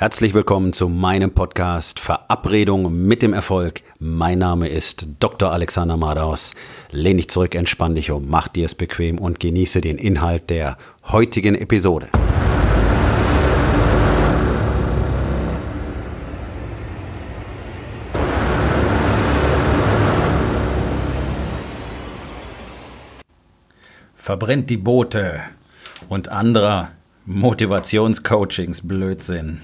Herzlich willkommen zu meinem Podcast Verabredung mit dem Erfolg. Mein Name ist Dr. Alexander Madaus. Lehn dich zurück, entspann dich um, mach dir es bequem und genieße den Inhalt der heutigen Episode. Verbrennt die Boote und anderer Motivationscoachings Blödsinn.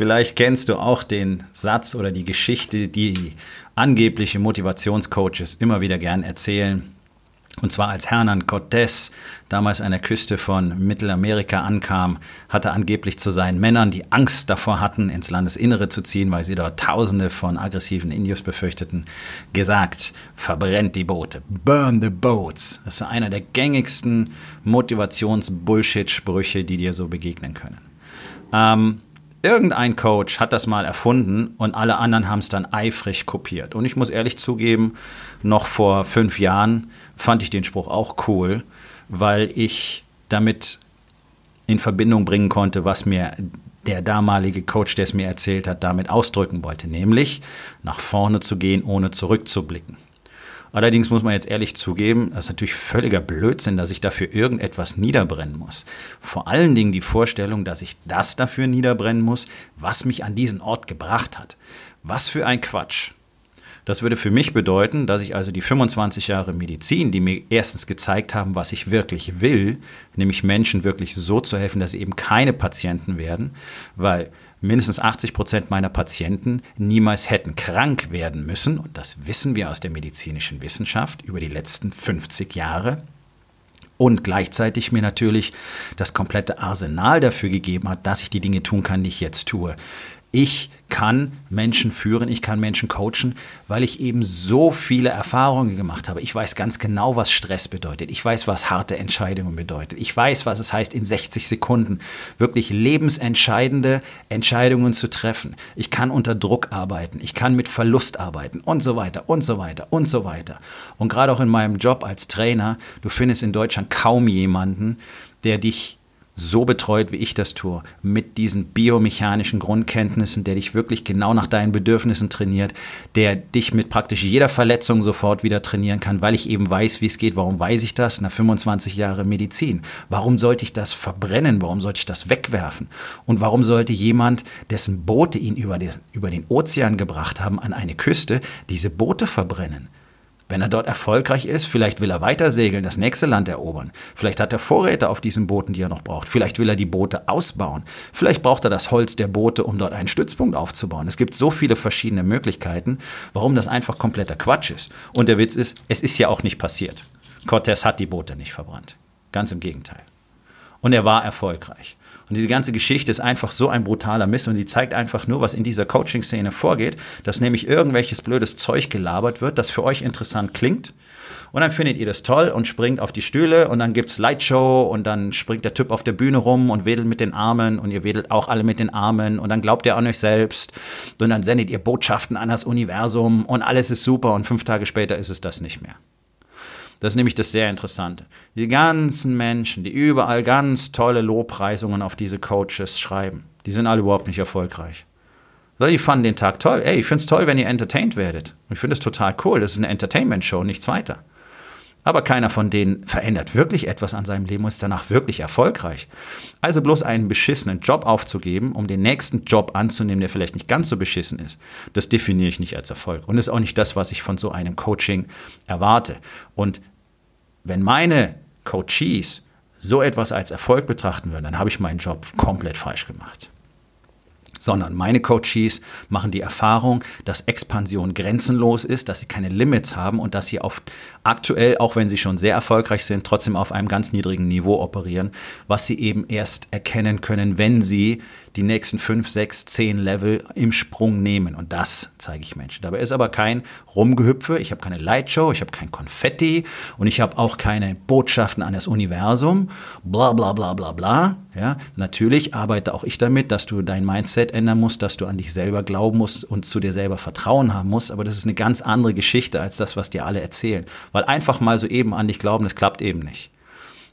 Vielleicht kennst du auch den Satz oder die Geschichte, die angebliche Motivationscoaches immer wieder gern erzählen. Und zwar als Hernan Cortés damals an der Küste von Mittelamerika ankam, hatte angeblich zu seinen Männern, die Angst davor hatten, ins Landesinnere zu ziehen, weil sie dort Tausende von aggressiven Indios befürchteten, gesagt, verbrennt die Boote, burn the boats. Das ist einer der gängigsten Motivations-Bullshit-Sprüche, die dir so begegnen können. Ähm, Irgendein Coach hat das mal erfunden und alle anderen haben es dann eifrig kopiert. Und ich muss ehrlich zugeben, noch vor fünf Jahren fand ich den Spruch auch cool, weil ich damit in Verbindung bringen konnte, was mir der damalige Coach, der es mir erzählt hat, damit ausdrücken wollte, nämlich nach vorne zu gehen, ohne zurückzublicken. Allerdings muss man jetzt ehrlich zugeben, das ist natürlich völliger Blödsinn, dass ich dafür irgendetwas niederbrennen muss. Vor allen Dingen die Vorstellung, dass ich das dafür niederbrennen muss, was mich an diesen Ort gebracht hat. Was für ein Quatsch. Das würde für mich bedeuten, dass ich also die 25 Jahre Medizin, die mir erstens gezeigt haben, was ich wirklich will, nämlich Menschen wirklich so zu helfen, dass sie eben keine Patienten werden, weil mindestens 80 Prozent meiner Patienten niemals hätten krank werden müssen. Und das wissen wir aus der medizinischen Wissenschaft über die letzten 50 Jahre. Und gleichzeitig mir natürlich das komplette Arsenal dafür gegeben hat, dass ich die Dinge tun kann, die ich jetzt tue. Ich kann Menschen führen, ich kann Menschen coachen, weil ich eben so viele Erfahrungen gemacht habe. Ich weiß ganz genau, was Stress bedeutet. Ich weiß, was harte Entscheidungen bedeutet. Ich weiß, was es heißt, in 60 Sekunden wirklich lebensentscheidende Entscheidungen zu treffen. Ich kann unter Druck arbeiten. Ich kann mit Verlust arbeiten und so weiter und so weiter und so weiter. Und gerade auch in meinem Job als Trainer, du findest in Deutschland kaum jemanden, der dich so betreut, wie ich das tue, mit diesen biomechanischen Grundkenntnissen, der dich wirklich genau nach deinen Bedürfnissen trainiert, der dich mit praktisch jeder Verletzung sofort wieder trainieren kann, weil ich eben weiß, wie es geht. Warum weiß ich das? Nach 25 Jahren Medizin. Warum sollte ich das verbrennen? Warum sollte ich das wegwerfen? Und warum sollte jemand, dessen Boote ihn über den, Ozean gebracht haben, an eine Küste, diese Boote verbrennen? Wenn er dort erfolgreich ist, vielleicht will er weiter segeln, das nächste Land erobern. Vielleicht hat er Vorräte auf diesen Booten, die er noch braucht. Vielleicht will er die Boote ausbauen. Vielleicht braucht er das Holz der Boote, um dort einen Stützpunkt aufzubauen. Es gibt so viele verschiedene Möglichkeiten, warum das einfach kompletter Quatsch ist. Und der Witz ist, es ist ja auch nicht passiert. Cortés hat die Boote nicht verbrannt. Ganz im Gegenteil. Und er war erfolgreich. Und diese ganze Geschichte ist einfach so ein brutaler Mist und die zeigt einfach nur, was in dieser Coaching-Szene vorgeht, dass nämlich irgendwelches blödes Zeug gelabert wird, das für euch interessant klingt. Und dann findet ihr das toll und springt auf die Stühle und dann gibt's Lightshow und dann springt der Typ auf der Bühne rum und wedelt mit den Armen und ihr wedelt auch alle mit den Armen und dann glaubt ihr an euch selbst und dann sendet ihr Botschaften an das Universum und alles ist super und fünf Tage später ist es das nicht mehr. Das ist nämlich das sehr Interessante. Die ganzen Menschen, die überall ganz tolle Lobpreisungen auf diese Coaches schreiben, die sind alle überhaupt nicht erfolgreich. Die fanden den Tag toll. Ey, ich finde es toll, wenn ihr entertained werdet. Ich finde es total cool. Das ist eine Entertainment-Show, nichts weiter. Aber keiner von denen verändert wirklich etwas an seinem Leben und ist danach wirklich erfolgreich. Also bloß einen beschissenen Job aufzugeben, um den nächsten Job anzunehmen, der vielleicht nicht ganz so beschissen ist, das definiere ich nicht als Erfolg. Und ist auch nicht das, was ich von so einem Coaching erwarte. Und wenn meine Coaches so etwas als Erfolg betrachten würden, dann habe ich meinen Job komplett falsch gemacht. Sondern meine Coaches machen die Erfahrung, dass Expansion grenzenlos ist, dass sie keine Limits haben und dass sie auf aktuell, auch wenn sie schon sehr erfolgreich sind, trotzdem auf einem ganz niedrigen Niveau operieren, was sie eben erst erkennen können, wenn sie die nächsten fünf, sechs, zehn Level im Sprung nehmen. Und das zeige ich Menschen. Dabei ist aber kein Rumgehüpfe, ich habe keine Lightshow, ich habe kein Konfetti und ich habe auch keine Botschaften an das Universum, bla bla bla bla bla. Ja, natürlich arbeite auch ich damit, dass du dein Mindset ändern musst, dass du an dich selber glauben musst und zu dir selber Vertrauen haben musst. Aber das ist eine ganz andere Geschichte als das, was dir alle erzählen. Weil einfach mal so eben an dich glauben, das klappt eben nicht.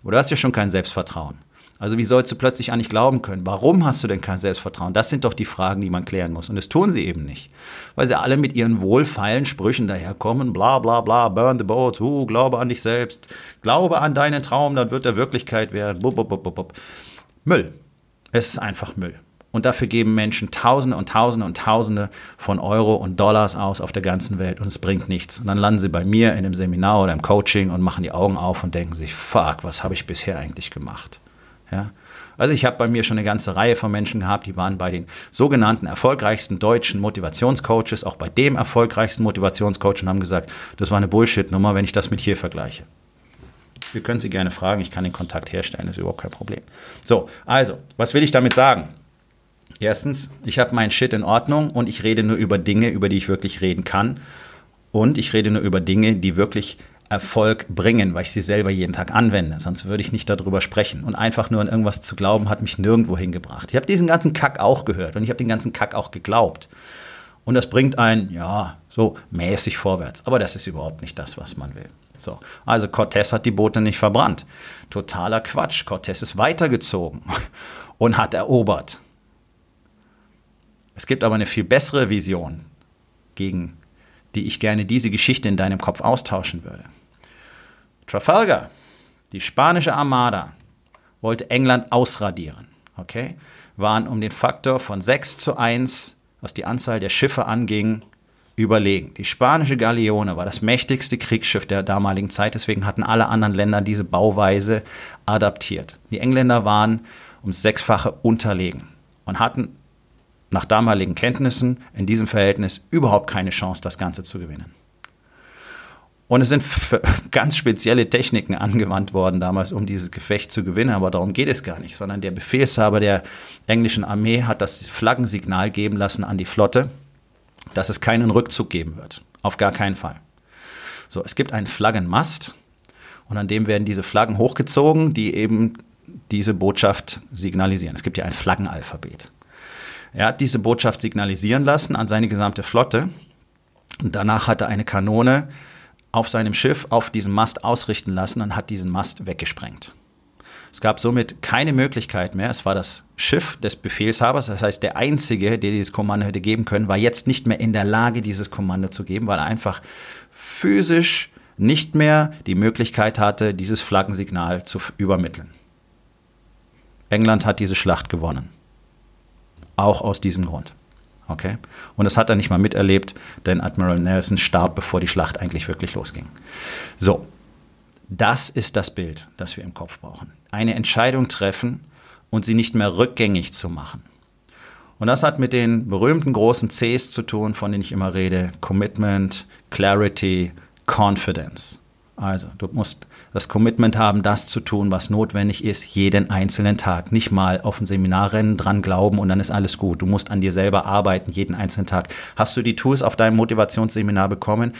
Oder hast du schon kein Selbstvertrauen. Also wie sollst du plötzlich an dich glauben können? Warum hast du denn kein Selbstvertrauen? Das sind doch die Fragen, die man klären muss. Und das tun sie eben nicht. Weil sie alle mit ihren wohlfeilen Sprüchen daherkommen. Bla bla bla, burn the boat, uh, glaube an dich selbst, glaube an deinen Traum, dann wird er Wirklichkeit werden. Bub, bub, bub, bub. Müll. Es ist einfach Müll. Und dafür geben Menschen Tausende und Tausende und Tausende von Euro und Dollars aus auf der ganzen Welt und es bringt nichts. Und dann landen sie bei mir in einem Seminar oder im Coaching und machen die Augen auf und denken sich, fuck, was habe ich bisher eigentlich gemacht? Ja? Also ich habe bei mir schon eine ganze Reihe von Menschen gehabt, die waren bei den sogenannten erfolgreichsten deutschen Motivationscoaches, auch bei dem erfolgreichsten Motivationscoach und haben gesagt, das war eine Bullshit-Nummer, wenn ich das mit hier vergleiche. Wir können Sie gerne fragen, ich kann den Kontakt herstellen, das ist überhaupt kein Problem. So, also, was will ich damit sagen? Erstens, ich habe meinen Shit in Ordnung und ich rede nur über Dinge, über die ich wirklich reden kann. Und ich rede nur über Dinge, die wirklich Erfolg bringen, weil ich sie selber jeden Tag anwende. Sonst würde ich nicht darüber sprechen. Und einfach nur an irgendwas zu glauben, hat mich nirgendwo hingebracht. Ich habe diesen ganzen Kack auch gehört und ich habe den ganzen Kack auch geglaubt. Und das bringt einen, ja, so mäßig vorwärts. Aber das ist überhaupt nicht das, was man will. So, also Cortez hat die Boote nicht verbrannt. Totaler Quatsch. Cortez ist weitergezogen und hat erobert. Es gibt aber eine viel bessere Vision, gegen die ich gerne diese Geschichte in deinem Kopf austauschen würde. Trafalgar, die spanische Armada, wollte England ausradieren. Okay? Waren um den Faktor von 6 zu 1, was die Anzahl der Schiffe anging, überlegen. Die spanische Galeone war das mächtigste Kriegsschiff der damaligen Zeit, deswegen hatten alle anderen Länder diese Bauweise adaptiert. Die Engländer waren ums Sechsfache unterlegen und hatten nach damaligen Kenntnissen in diesem Verhältnis überhaupt keine Chance, das Ganze zu gewinnen. Und es sind ganz spezielle Techniken angewandt worden damals, um dieses Gefecht zu gewinnen, aber darum geht es gar nicht, sondern der Befehlshaber der englischen Armee hat das Flaggensignal geben lassen an die Flotte, dass es keinen Rückzug geben wird. Auf gar keinen Fall. So, es gibt einen Flaggenmast und an dem werden diese Flaggen hochgezogen, die eben diese Botschaft signalisieren. Es gibt ja ein Flaggenalphabet. Er hat diese Botschaft signalisieren lassen an seine gesamte Flotte. Und danach hat er eine Kanone auf seinem Schiff auf diesem Mast ausrichten lassen und hat diesen Mast weggesprengt. Es gab somit keine Möglichkeit mehr. Es war das Schiff des Befehlshabers, das heißt der Einzige, der dieses Kommando hätte geben können, war jetzt nicht mehr in der Lage, dieses Kommando zu geben, weil er einfach physisch nicht mehr die Möglichkeit hatte, dieses Flaggensignal zu übermitteln. England hat diese Schlacht gewonnen. Auch aus diesem Grund. Okay? Und das hat er nicht mal miterlebt, denn Admiral Nelson starb, bevor die Schlacht eigentlich wirklich losging. So, das ist das Bild, das wir im Kopf brauchen. Eine Entscheidung treffen und sie nicht mehr rückgängig zu machen. Und das hat mit den berühmten großen Cs zu tun, von denen ich immer rede. Commitment, Clarity, Confidence. Also, du musst das Commitment haben, das zu tun, was notwendig ist, jeden einzelnen Tag. Nicht mal auf ein Seminarrennen dran glauben und dann ist alles gut. Du musst an dir selber arbeiten, jeden einzelnen Tag. Hast du die Tools auf deinem Motivationsseminar bekommen?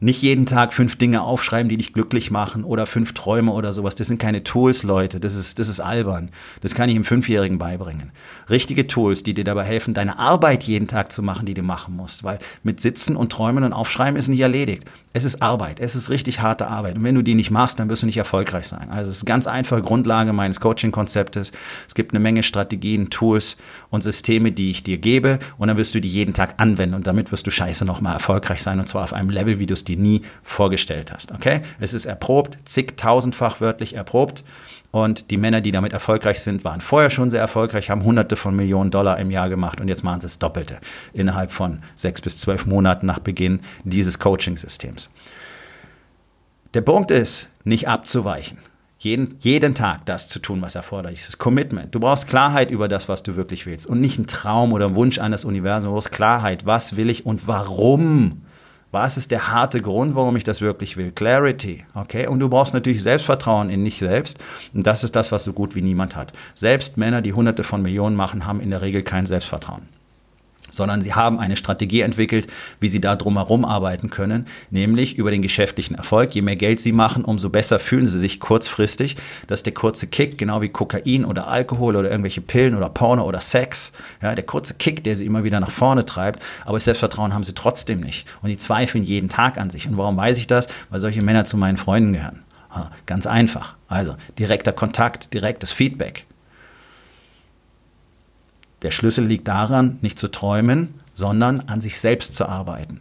Nicht jeden Tag fünf Dinge aufschreiben, die dich glücklich machen oder fünf Träume oder sowas. Das sind keine Tools, Leute. Das ist, das ist albern. Das kann ich einem Fünfjährigen beibringen. Richtige Tools, die dir dabei helfen, deine Arbeit jeden Tag zu machen, die du machen musst. Weil mit Sitzen und Träumen und Aufschreiben ist nicht erledigt. Es ist Arbeit. Es ist richtig harte Arbeit. Und wenn du die nicht machst, dann wirst du nicht erfolgreich sein. Also es ist ganz einfache Grundlage meines Coaching-Konzeptes. Es gibt eine Menge Strategien, Tools und Systeme, die ich dir gebe. Und dann wirst du die jeden Tag anwenden. Und damit wirst du scheiße nochmal erfolgreich sein. Und zwar auf einem Level, wie du es dir nie vorgestellt hast. Okay? Es ist erprobt, zigtausendfach wörtlich erprobt. Und die Männer, die damit erfolgreich sind, waren vorher schon sehr erfolgreich, haben hunderte von Millionen Dollar im Jahr gemacht und jetzt machen sie das Doppelte innerhalb von sechs bis zwölf Monaten nach Beginn dieses Coaching-Systems. Der Punkt ist, nicht abzuweichen. Jeden, jeden Tag das zu tun, was erforderlich ist. Commitment. Du brauchst Klarheit über das, was du wirklich willst. Und nicht einen Traum oder einen Wunsch an das Universum. Du brauchst Klarheit. Was will ich und warum? Was ist der harte Grund, warum ich das wirklich will? Clarity, okay? Und du brauchst natürlich Selbstvertrauen in dich selbst. Und das ist das, was so gut wie niemand hat. Selbst Männer, die hunderte von Millionen machen, haben in der Regel kein Selbstvertrauen sondern sie haben eine Strategie entwickelt, wie sie da drumherum arbeiten können, nämlich über den geschäftlichen Erfolg. Je mehr Geld sie machen, umso besser fühlen sie sich kurzfristig. Das ist der kurze Kick, genau wie Kokain oder Alkohol oder irgendwelche Pillen oder Porno oder Sex. Ja, der kurze Kick, der sie immer wieder nach vorne treibt, aber Selbstvertrauen haben sie trotzdem nicht. Und die zweifeln jeden Tag an sich. Und warum weiß ich das? Weil solche Männer zu meinen Freunden gehören. Ganz einfach. Also direkter Kontakt, direktes Feedback. Der Schlüssel liegt daran, nicht zu träumen, sondern an sich selbst zu arbeiten.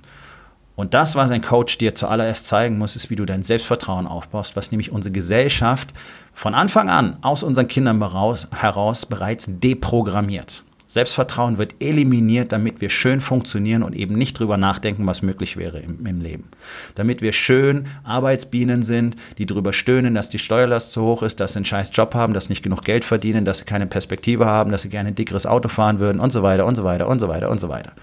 Und das, was ein Coach dir zuallererst zeigen muss, ist, wie du dein Selbstvertrauen aufbaust, was nämlich unsere Gesellschaft von Anfang an aus unseren Kindern heraus bereits deprogrammiert. Selbstvertrauen wird eliminiert, damit wir schön funktionieren und eben nicht drüber nachdenken, was möglich wäre im, im, Leben. Damit wir schön Arbeitsbienen sind, die drüber stöhnen, dass die Steuerlast zu hoch ist, dass sie einen scheiß Job haben, dass sie nicht genug Geld verdienen, dass sie keine Perspektive haben, dass sie gerne ein dickeres Auto fahren würden und so weiter und so weiter und so weiter und so weiter.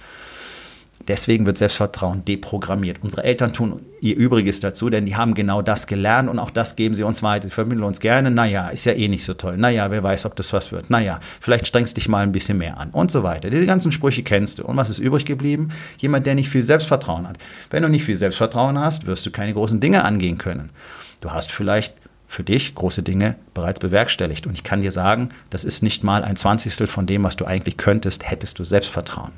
Deswegen wird Selbstvertrauen deprogrammiert. Unsere Eltern tun ihr Übriges dazu, denn die haben genau das gelernt und auch das geben sie uns weiter. Sie vermitteln uns gerne, naja, ist ja eh nicht so toll. Naja, wer weiß, ob das was wird. Naja, vielleicht strengst dich mal ein bisschen mehr an und so weiter. Diese ganzen Sprüche kennst du. Und was ist übrig geblieben? Jemand, der nicht viel Selbstvertrauen hat. Wenn du nicht viel Selbstvertrauen hast, wirst du keine großen Dinge angehen können. Du hast vielleicht für dich große Dinge bereits bewerkstelligt. Und ich kann dir sagen, das ist nicht mal ein Zwanzigstel von dem, was du eigentlich könntest, hättest du Selbstvertrauen.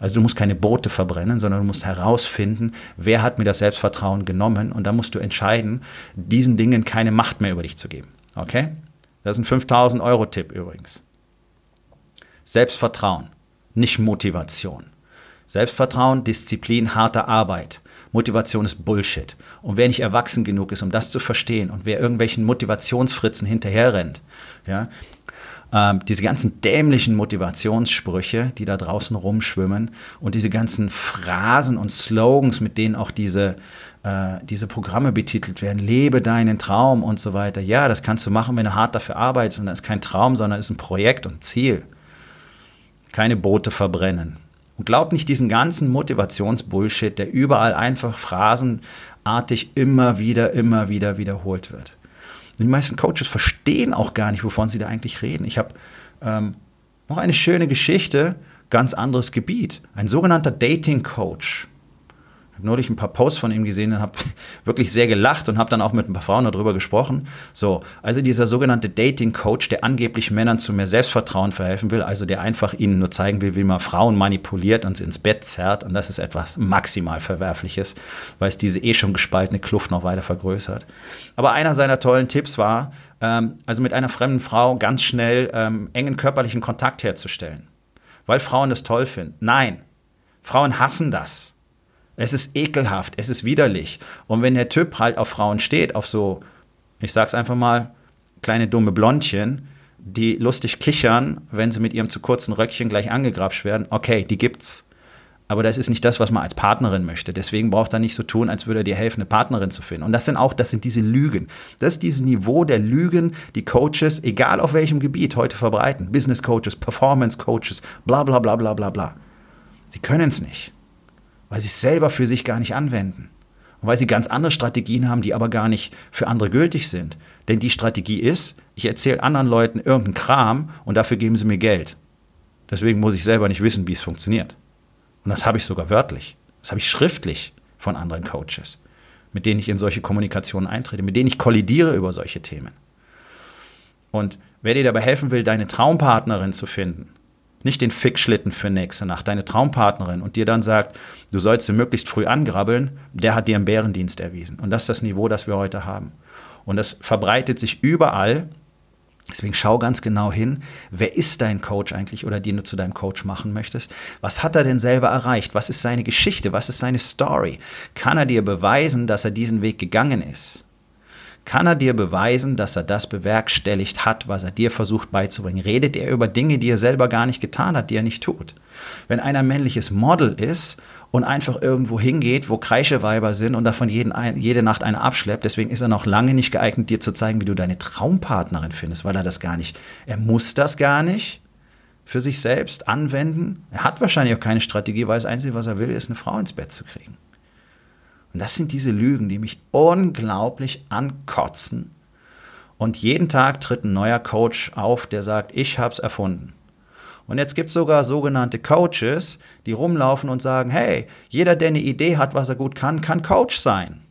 Also du musst keine Boote verbrennen, sondern du musst herausfinden, wer hat mir das Selbstvertrauen genommen und dann musst du entscheiden, diesen Dingen keine Macht mehr über dich zu geben. Okay? Das ist ein 5000 Euro Tipp übrigens. Selbstvertrauen, nicht Motivation. Selbstvertrauen, Disziplin, harte Arbeit. Motivation ist Bullshit. Und wer nicht erwachsen genug ist, um das zu verstehen und wer irgendwelchen Motivationsfritzen hinterherrennt, ja, ähm, diese ganzen dämlichen Motivationssprüche, die da draußen rumschwimmen und diese ganzen Phrasen und Slogans, mit denen auch diese, äh, diese Programme betitelt werden, lebe deinen Traum und so weiter. Ja, das kannst du machen, wenn du hart dafür arbeitest und das ist kein Traum, sondern ist ein Projekt und Ziel. Keine Boote verbrennen. Und glaub nicht diesen ganzen Motivationsbullshit, der überall einfach phrasenartig immer wieder, immer wieder wiederholt wird. Die meisten Coaches verstehen auch gar nicht, wovon sie da eigentlich reden. Ich habe ähm, noch eine schöne Geschichte, ganz anderes Gebiet. Ein sogenannter Dating Coach habe neulich ein paar Posts von ihm gesehen und habe wirklich sehr gelacht und habe dann auch mit ein paar Frauen darüber gesprochen. So, also dieser sogenannte Dating Coach, der angeblich Männern zu mehr Selbstvertrauen verhelfen will, also der einfach ihnen nur zeigen will, wie man Frauen manipuliert und sie ins Bett zerrt. Und das ist etwas maximal Verwerfliches, weil es diese eh schon gespaltene Kluft noch weiter vergrößert. Aber einer seiner tollen Tipps war, ähm, also mit einer fremden Frau ganz schnell ähm, engen körperlichen Kontakt herzustellen. Weil Frauen das toll finden. Nein, Frauen hassen das. Es ist ekelhaft, es ist widerlich. Und wenn der Typ halt auf Frauen steht, auf so, ich sag's einfach mal, kleine dumme Blondchen, die lustig kichern, wenn sie mit ihrem zu kurzen Röckchen gleich angegrapscht werden, okay, die gibt's. Aber das ist nicht das, was man als Partnerin möchte. Deswegen braucht er nicht so tun, als würde er dir helfen, eine Partnerin zu finden. Und das sind auch, das sind diese Lügen. Das ist dieses Niveau der Lügen, die Coaches, egal auf welchem Gebiet, heute verbreiten. Business Coaches, Performance Coaches, bla bla bla bla bla bla. Sie können es nicht weil sie es selber für sich gar nicht anwenden. Und weil sie ganz andere Strategien haben, die aber gar nicht für andere gültig sind. Denn die Strategie ist, ich erzähle anderen Leuten irgendeinen Kram und dafür geben sie mir Geld. Deswegen muss ich selber nicht wissen, wie es funktioniert. Und das habe ich sogar wörtlich. Das habe ich schriftlich von anderen Coaches, mit denen ich in solche Kommunikationen eintrete, mit denen ich kollidiere über solche Themen. Und wer dir dabei helfen will, deine Traumpartnerin zu finden, nicht den Fickschlitten für nächste Nacht, deine Traumpartnerin und dir dann sagt, du sollst sie möglichst früh angrabbeln, der hat dir einen Bärendienst erwiesen. Und das ist das Niveau, das wir heute haben. Und das verbreitet sich überall. Deswegen schau ganz genau hin, wer ist dein Coach eigentlich oder den du zu deinem Coach machen möchtest? Was hat er denn selber erreicht? Was ist seine Geschichte? Was ist seine Story? Kann er dir beweisen, dass er diesen Weg gegangen ist? Kann er dir beweisen, dass er das bewerkstelligt hat, was er dir versucht beizubringen? Redet er über Dinge, die er selber gar nicht getan hat, die er nicht tut? Wenn einer männliches Model ist und einfach irgendwo hingeht, wo Kreischeweiber sind und davon jeden, jede Nacht eine abschleppt, deswegen ist er noch lange nicht geeignet, dir zu zeigen, wie du deine Traumpartnerin findest, weil er das gar nicht, er muss das gar nicht für sich selbst anwenden. Er hat wahrscheinlich auch keine Strategie, weil das Einzige, was er will, ist, eine Frau ins Bett zu kriegen. Und das sind diese Lügen, die mich unglaublich ankotzen. Und jeden Tag tritt ein neuer Coach auf, der sagt, ich habe es erfunden. Und jetzt gibt es sogar sogenannte Coaches, die rumlaufen und sagen, hey, jeder, der eine Idee hat, was er gut kann, kann Coach sein.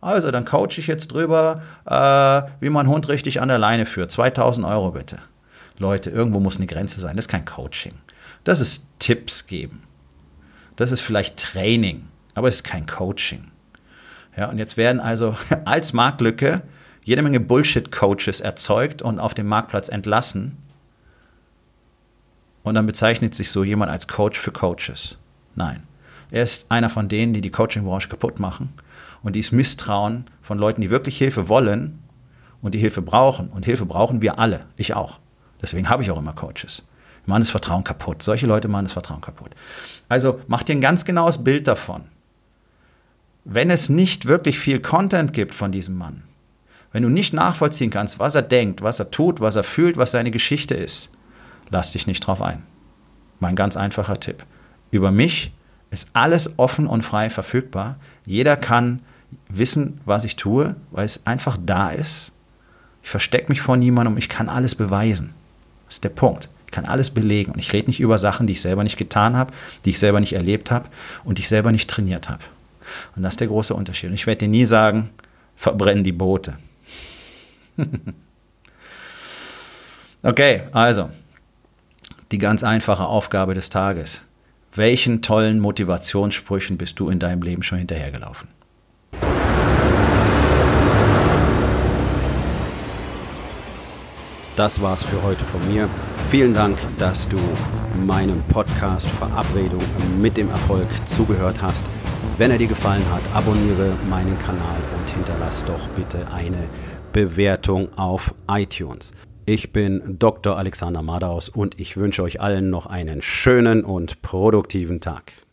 Also, dann coache ich jetzt drüber, äh, wie man einen Hund richtig an der Leine führt. 2000 Euro bitte. Leute, irgendwo muss eine Grenze sein. Das ist kein Coaching. Das ist Tipps geben. Das ist vielleicht Training aber es ist kein Coaching. Ja, und jetzt werden also als Marktlücke jede Menge Bullshit-Coaches erzeugt und auf dem Marktplatz entlassen. Und dann bezeichnet sich so jemand als Coach für Coaches. Nein. Er ist einer von denen, die die Coaching-Branche kaputt machen und dieses Misstrauen von Leuten, die wirklich Hilfe wollen und die Hilfe brauchen. Und Hilfe brauchen wir alle, ich auch. Deswegen habe ich auch immer Coaches. Machen das Vertrauen kaputt. Solche Leute machen das Vertrauen kaputt. Also mach dir ein ganz genaues Bild davon. Wenn es nicht wirklich viel Content gibt von diesem Mann, wenn du nicht nachvollziehen kannst, was er denkt, was er tut, was er fühlt, was seine Geschichte ist, lass dich nicht drauf ein. Mein ganz einfacher Tipp. Über mich ist alles offen und frei verfügbar. Jeder kann wissen, was ich tue, weil es einfach da ist. Ich verstecke mich vor niemandem ich kann alles beweisen. Das ist der Punkt. Ich kann alles belegen und ich rede nicht über Sachen, die ich selber nicht getan habe, die ich selber nicht erlebt habe und die ich selber nicht trainiert habe. Und das ist der große Unterschied. Und ich werde dir nie sagen, verbrennen die Boote. okay, also die ganz einfache Aufgabe des Tages. Welchen tollen Motivationssprüchen bist du in deinem Leben schon hinterhergelaufen? Das war's für heute von mir. Vielen Dank, dass du meinem Podcast Verabredung mit dem Erfolg zugehört hast. Wenn er dir gefallen hat, abonniere meinen Kanal und hinterlass doch bitte eine Bewertung auf iTunes. Ich bin Dr. Alexander Madaus und ich wünsche euch allen noch einen schönen und produktiven Tag.